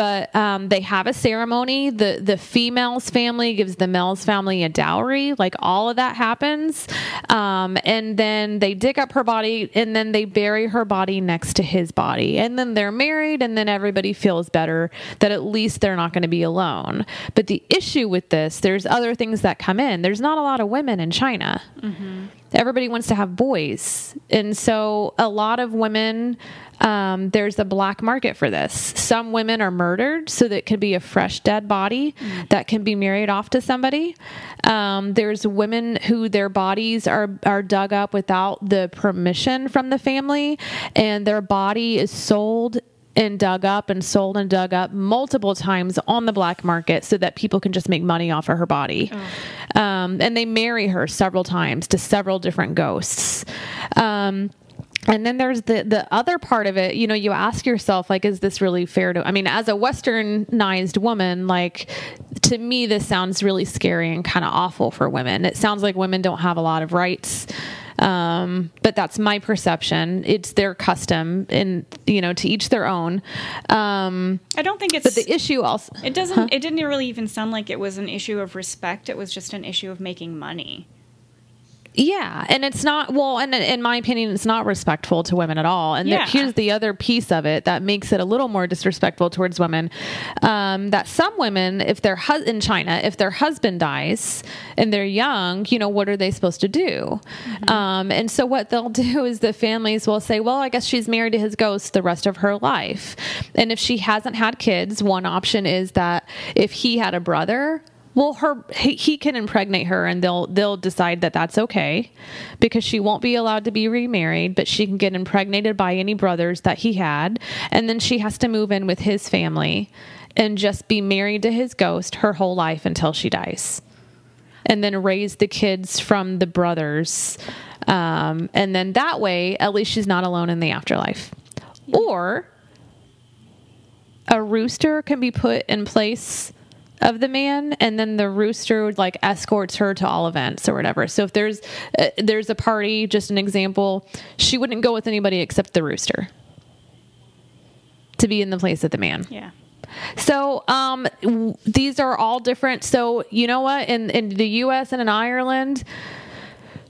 S1: but um, they have a ceremony. The the female's family gives the male's family a dowry. Like all of that happens, um, and then they dig up her body, and then they bury her body next to his body, and then they're married, and then everybody feels better that at least they're not going to be alone. But the issue with this, there's other things that come in. There's not a lot of women in China. Mm-hmm. Everybody wants to have boys, and so a lot of women um, there's a black market for this. Some women are murdered so that it could be a fresh dead body mm. that can be married off to somebody. Um, there's women who their bodies are are dug up without the permission from the family, and their body is sold and dug up and sold and dug up multiple times on the black market so that people can just make money off of her body. Oh. Um, and they marry her several times to several different ghosts. Um, and then there's the the other part of it you know you ask yourself like is this really fair to i mean as a westernized woman like to me this sounds really scary and kind of awful for women it sounds like women don't have a lot of rights um, but that's my perception. It's their custom, and you know, to each their own. Um,
S2: I don't think it's.
S1: But the issue also.
S2: It doesn't. Huh? It didn't really even sound like it was an issue of respect. It was just an issue of making money.
S1: Yeah, and it's not well, and in my opinion, it's not respectful to women at all. And yeah. here's the other piece of it that makes it a little more disrespectful towards women. Um, that some women, if their in China, if their husband dies and they're young, you know, what are they supposed to do? Mm-hmm. Um, and so what they'll do is the families will say, well, I guess she's married to his ghost the rest of her life. And if she hasn't had kids, one option is that if he had a brother well, her he, can impregnate her, and they'll they'll decide that that's okay, because she won't be allowed to be remarried, but she can get impregnated by any brothers that he had, and then she has to move in with his family, and just be married to his ghost her whole life until she dies, and then raise the kids from the brothers, um, and then that way at least she's not alone in the afterlife, or a rooster can be put in place of the man and then the rooster would like escorts her to all events or whatever. So if there's uh, there's a party just an example she wouldn't go with anybody except the rooster to be in the place of the man.
S2: Yeah.
S1: So um, w- these are all different. So you know what? In in the us and in ireland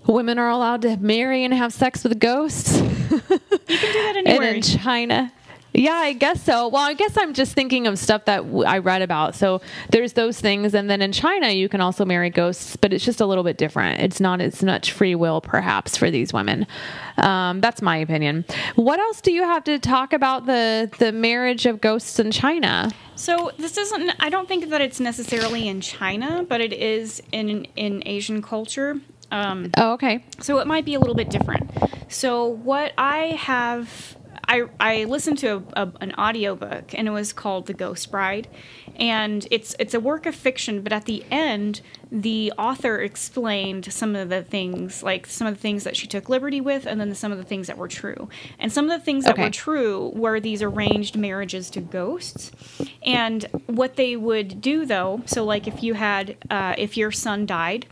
S1: women are allowed to marry and have sex with ghosts. You
S2: can do that anywhere
S1: and in china yeah, I guess so. Well, I guess I'm just thinking of stuff that w- I read about. So there's those things, and then in China, you can also marry ghosts, but it's just a little bit different. It's not as much free will, perhaps, for these women. Um, that's my opinion. What else do you have to talk about the the marriage of ghosts in China?
S2: So this isn't. I don't think that it's necessarily in China, but it is in in Asian culture.
S1: Um, oh, okay.
S2: So it might be a little bit different. So what I have I, I listened to a, a, an audiobook and it was called The Ghost Bride. And it's it's a work of fiction, but at the end, the author explained some of the things, like some of the things that she took liberty with, and then some of the things that were true. And some of the things that were true were these arranged marriages to ghosts. And what they would do, though, so like if you had, uh, if your son died,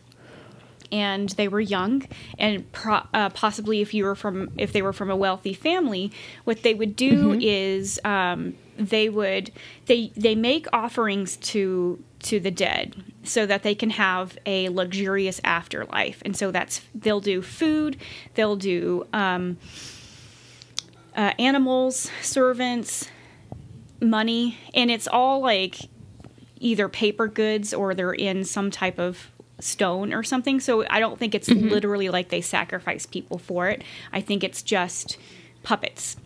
S2: and they were young and pro- uh, possibly if you were from if they were from a wealthy family what they would do mm-hmm. is um, they would they they make offerings to to the dead so that they can have a luxurious afterlife and so that's they'll do food they'll do um, uh, animals servants money and it's all like either paper goods or they're in some type of stone or something. So I don't think it's literally like they sacrifice people for it. I think it's just puppets.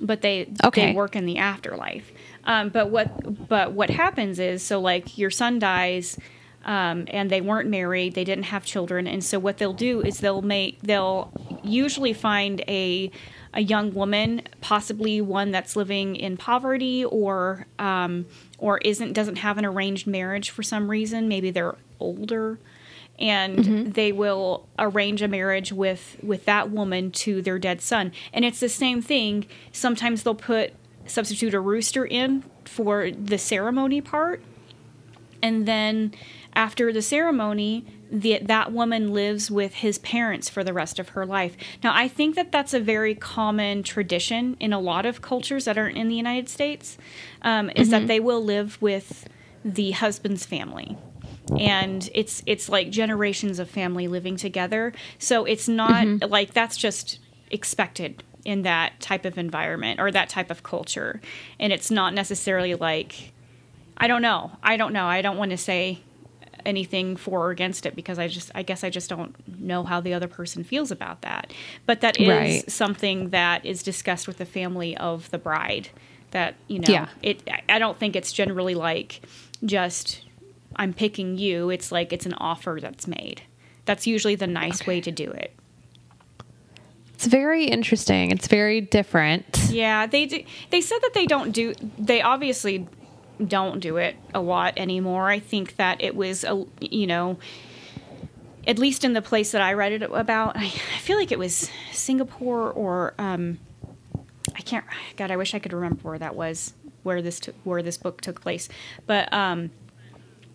S2: But they
S1: Okay.
S2: they work in the afterlife. Um, but what but what happens is so like your son dies um, and they weren't married, they didn't have children, and so what they'll do is they'll make they'll usually find a a young woman, possibly one that's living in poverty or um, or isn't doesn't have an arranged marriage for some reason. Maybe they're older, and they will arrange a marriage with with that woman to their dead son. And it's the same thing. Sometimes they'll put substitute a rooster in for the ceremony part and then after the ceremony the, that woman lives with his parents for the rest of her life now i think that that's a very common tradition in a lot of cultures that aren't in the united states um, is that they will live with the husband's family and it's it's like generations of family living together so it's not mm-hmm. like that's just expected in that type of environment or that type of culture and it's not necessarily like I don't know. I don't know. I don't want to say anything for or against it because I just I guess I just don't know how the other person feels about that. But that is
S1: Right.
S2: something that is discussed with the family of the bride. That you know,
S1: Yeah.
S2: it. I don't think it's generally like just I'm picking you. It's like it's an offer that's made. That's usually the nice way to do it.
S1: It's very interesting. It's very different.
S2: Yeah, they do, they said that they don't do. They obviously don't do it a lot anymore. I think that it was a you know, at least in the place that I read it about, I, feel like it was Singapore or um, I can't. God, I wish I could remember where that was, where this took, where this book took place, but um,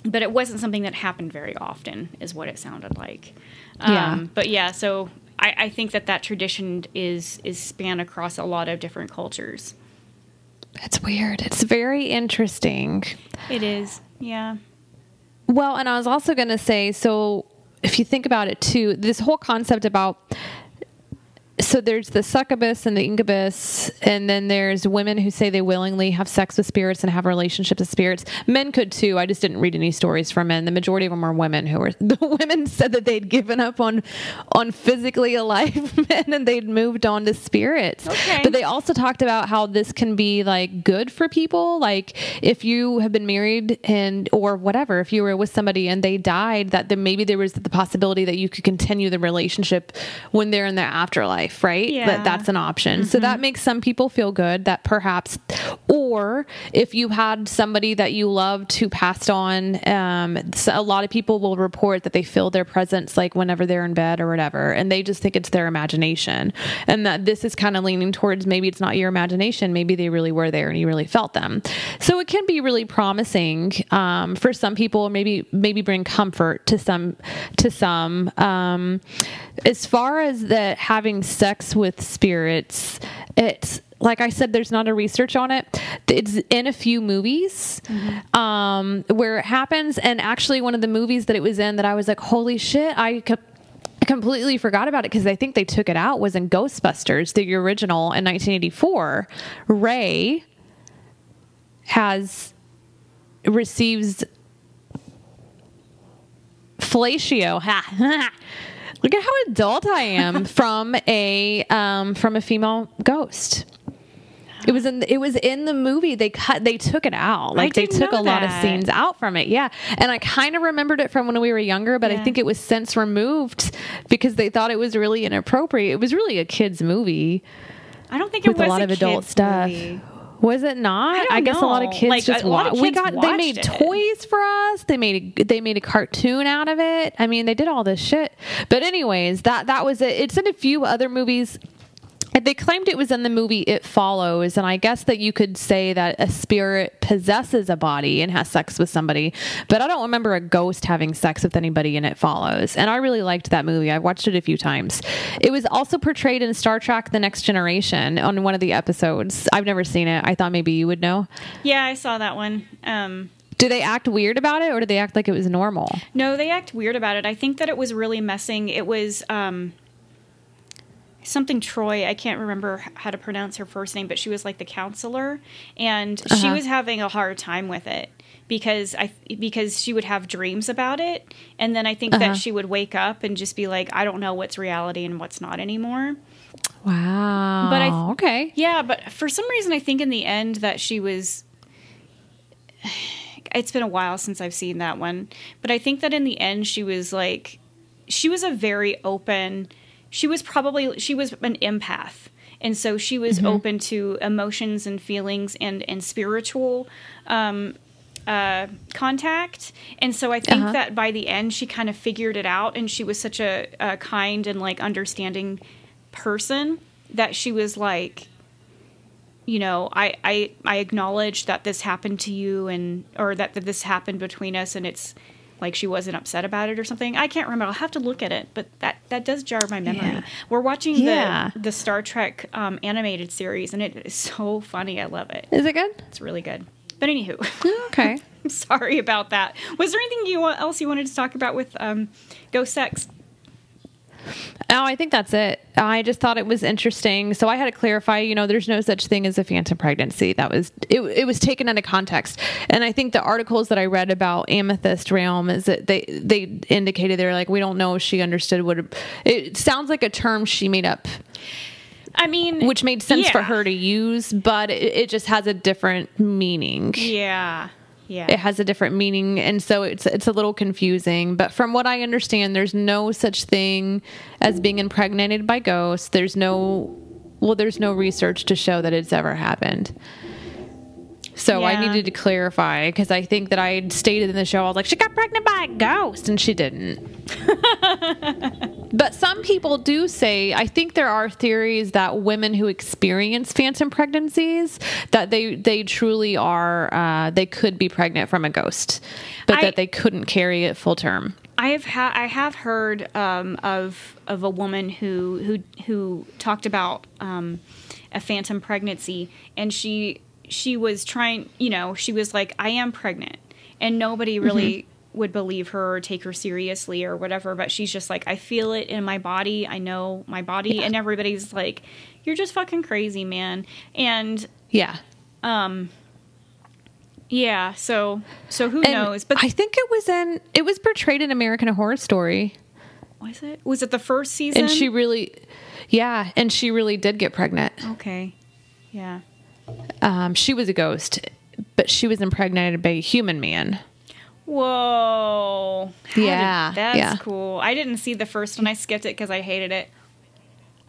S2: but it wasn't something that happened very often, is what it sounded like.
S1: Yeah.
S2: Um, but yeah, so I, I think that that tradition is is span across a lot of different cultures.
S1: It's weird. It's very interesting.
S2: It is, yeah.
S1: Well, and I was also going to say so if you think about it too, this whole concept about so there's the succubus and the incubus, and then there's women who say they willingly have sex with spirits and have relationships with spirits. Men could too. I just didn't read any stories from men. The majority of them are women who were the women said that they'd given up on on physically alive men and they'd moved on to spirits.
S2: Okay.
S1: But they also talked about how this can be like good for people. Like if you have been married and or whatever, if you were with somebody and they died, that then maybe there was the possibility that you could continue the relationship when they're in their afterlife, right?
S2: Yeah.
S1: That that's an option. So that makes some people feel good that perhaps, or if you had somebody that you loved who passed on, um, so a lot of people will report that they feel their presence like whenever they're in bed or whatever, and they just think it's their imagination, and that this is kind of leaning towards maybe it's not your imagination, maybe they really were there and you really felt them. So it can be really promising um, for some people, maybe maybe bring comfort to some to some. Um, as far as the having sex with spirits, it's like I said, there's not a research on it. It's in a few movies um, where it happens, and actually, one of the movies that it was in that I was like, "Holy shit!" I co- completely forgot about it because I think they took it out. Was in Ghostbusters, the original in 1984. Ray has receives fellatio. Ha. Look at how adult I am from a um, from a female ghost. It was in it was in the movie. They cut they took it out. Like they took a lot of scenes out from it. Yeah. And I kind of remembered it from when we were younger, but I think it was since removed because they thought it was really inappropriate. It was really a kids movie
S2: I don't think it was
S1: a lot of adult stuff.
S2: movie.
S1: Was it not?
S2: I don't
S1: guess a lot of kids
S2: Like,
S1: just
S2: a lot of
S1: wa- we got they made
S2: it.
S1: toys for us. They made a, they made a cartoon out of it. I mean, they did all this shit. But anyways, that that was it. It's in a few other movies. They claimed it was in the movie It Follows, and I guess that you could say that a spirit possesses a body and has sex with somebody, but I don't remember a ghost having sex with anybody in It Follows. And I really liked that movie. I've watched it a few times. It was also portrayed in Star Trek The Next Generation on one of the episodes. I've never seen it. I thought maybe you would know.
S2: Yeah, I saw that one. Um,
S1: Do they act weird about it or do they act like it was normal?
S2: no, they act weird about it. I think that it was really messing. It was um, something Troi. I can't remember how to pronounce her first name, but she was like the counselor, and she
S1: Uh-huh.
S2: was having a hard time with it because I because she would have dreams about it, and then I think
S1: Uh-huh.
S2: that she would wake up and just be like, I don't know what's reality and what's not anymore.
S1: Wow.
S2: But I th-
S1: okay.
S2: Yeah, but for some reason, I think in the end that she was. It's been a while since I've seen that one, but I think that in the end she was like, she was a very open. She was probably she was an empath, and so she was open to emotions and feelings and and spiritual um, uh, contact. And so I think
S1: Uh-huh.
S2: that by the end she kind of figured it out, and she was such a, a kind and like understanding person that she was like you know I, I i acknowledge that this happened to you and or that, that this happened between us and it's like she wasn't upset about it or something i can't remember i'll have to look at it but that that does jar my memory
S1: Yeah.
S2: we're watching
S1: Yeah.
S2: the the star trek um, animated series and it is so funny i love it
S1: Is it good?
S2: it's really good but anywho
S1: Okay.
S2: i'm sorry about that was there anything you else you wanted to talk about with um, ghost sex
S1: Oh, I think that's it. I just thought it was interesting. So I had to clarify, you know, there's no such thing as a phantom pregnancy. That was it, it was taken into context. And I think the articles that I read about Amethyst Realm is that they they indicated they're like we don't know if she understood what it, it sounds like a term she made up,
S2: i mean
S1: which made sense for her to use, but it, it just has a different meaning
S2: yeah yeah.
S1: it has a different meaning. And so it's it's a little confusing but from what i understand there's no such thing as being impregnated by ghosts. There's no well there's no research to show that it's ever happened so i needed to clarify because i think that i had stated in the show i was like she got pregnant by a ghost and she didn't. But some people do say i think there are theories that women who experience phantom pregnancies that they they truly are uh, they could be pregnant from a ghost but
S2: I-
S1: that they couldn't carry it full term.
S2: I have ha- I have heard um, of of a woman who who who talked about um, a phantom pregnancy, and she she was trying, you know, she was like, I am pregnant, and nobody really would believe her or take her seriously or whatever. But she's just like, I feel it in my body. I know my body, and everybody's like, you're just fucking crazy, man. And
S1: yeah Um,
S2: yeah, so so who
S1: and
S2: knows? But
S1: i think it was in it was portrayed in american horror story
S2: was it was it the first season?
S1: and she really yeah and she really did get pregnant
S2: okay, yeah.
S1: Um, she was a ghost but she was impregnated by a human man
S2: Whoa. How did-
S1: Yeah,
S2: that's
S1: yeah.
S2: cool. I didn't see the first one. I skipped it because I hated it.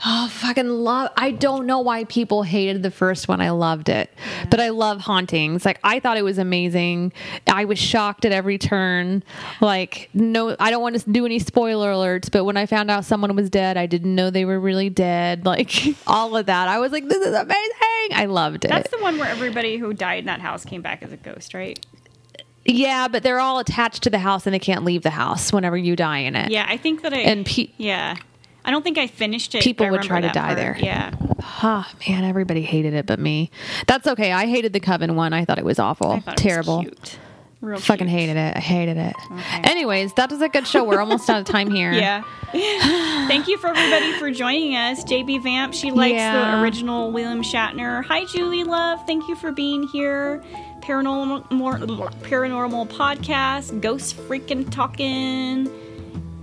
S1: Oh, fucking love! I don't know why people hated the first one. I loved it, but I love hauntings. Like I thought it was amazing. I was shocked at every turn. Like no, I don't want to do any spoiler alerts, but when I found out someone was dead, I didn't know they were really dead. Like all of that, I was like, "This is amazing!" I loved it.
S2: That's the one where everybody who died in that house came back as a ghost, right?
S1: yeah, but they're all attached to the house and they can't leave the house whenever you die in it.
S2: Yeah, I think that I.
S1: And pe-
S2: yeah. I don't think I finished it.
S1: People would try to die
S2: part.
S1: there.
S2: Yeah.
S1: Ah, man, everybody hated it but me. That's okay. I hated the Coven one. I thought it was awful,
S2: I thought it was
S1: terrible.
S2: cute. Real
S1: Fucking
S2: cute.
S1: hated it. I hated it.
S2: Okay.
S1: Anyways, was a good show. We're almost out of time here.
S2: Yeah. Thank you for everybody for joining us. JB Vamp, she likes
S1: Yeah.
S2: the original William Shatner. Hi, Julie Love. Thank you for being here. Paranormal, more, paranormal podcast, ghost freaking talking.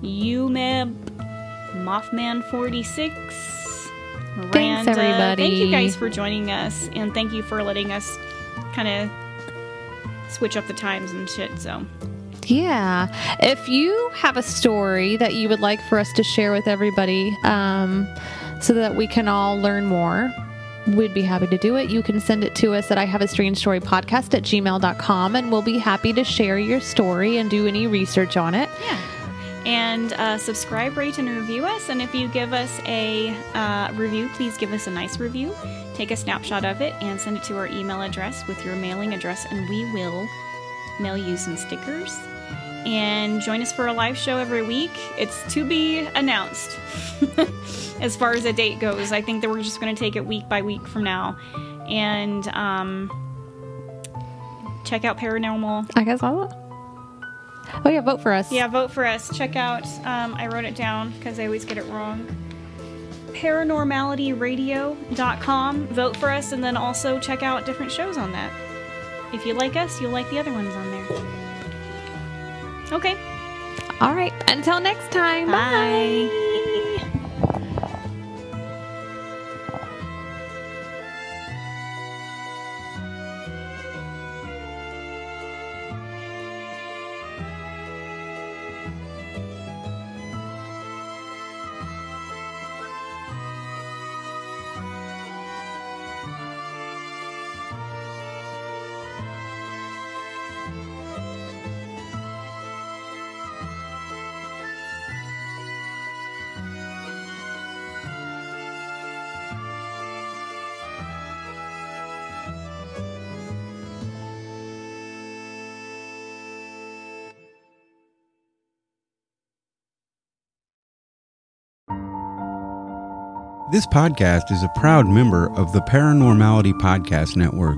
S2: You Mothman 46. Miranda.
S1: Thanks, everybody.
S2: Thank you guys for joining us, and thank you for letting us kind of switch up the times and shit. So,
S1: Yeah. If you have a story that you would like for us to share with everybody um, so that we can all learn more, we'd be happy to do it. You can send it to us at I have a strange story podcast at gmail.com and we'll be happy to share your story and do any research on it.
S2: Yeah. And uh, subscribe, rate, and review us. And if you give us a uh, review, please give us a nice review. Take a snapshot of it and send it to our email address with your mailing address, and we will mail you some stickers. And join us for a live show every week. It's to be announced as far as a date goes. I think that we're just going to take it week by week from now. And um, check out Paranormal
S1: I guess I'll. Oh, yeah, vote for us.
S2: yeah, vote for us. Check out, um, I wrote it down because I always get it wrong. Paranormalityradio.com. Vote for us and then also check out different shows on that. if you like us, you'll like the other ones on there. Okay.
S1: All right. Until next time.
S2: Bye.
S1: Bye.
S3: This podcast is a proud member of the Paranormality Podcast Network.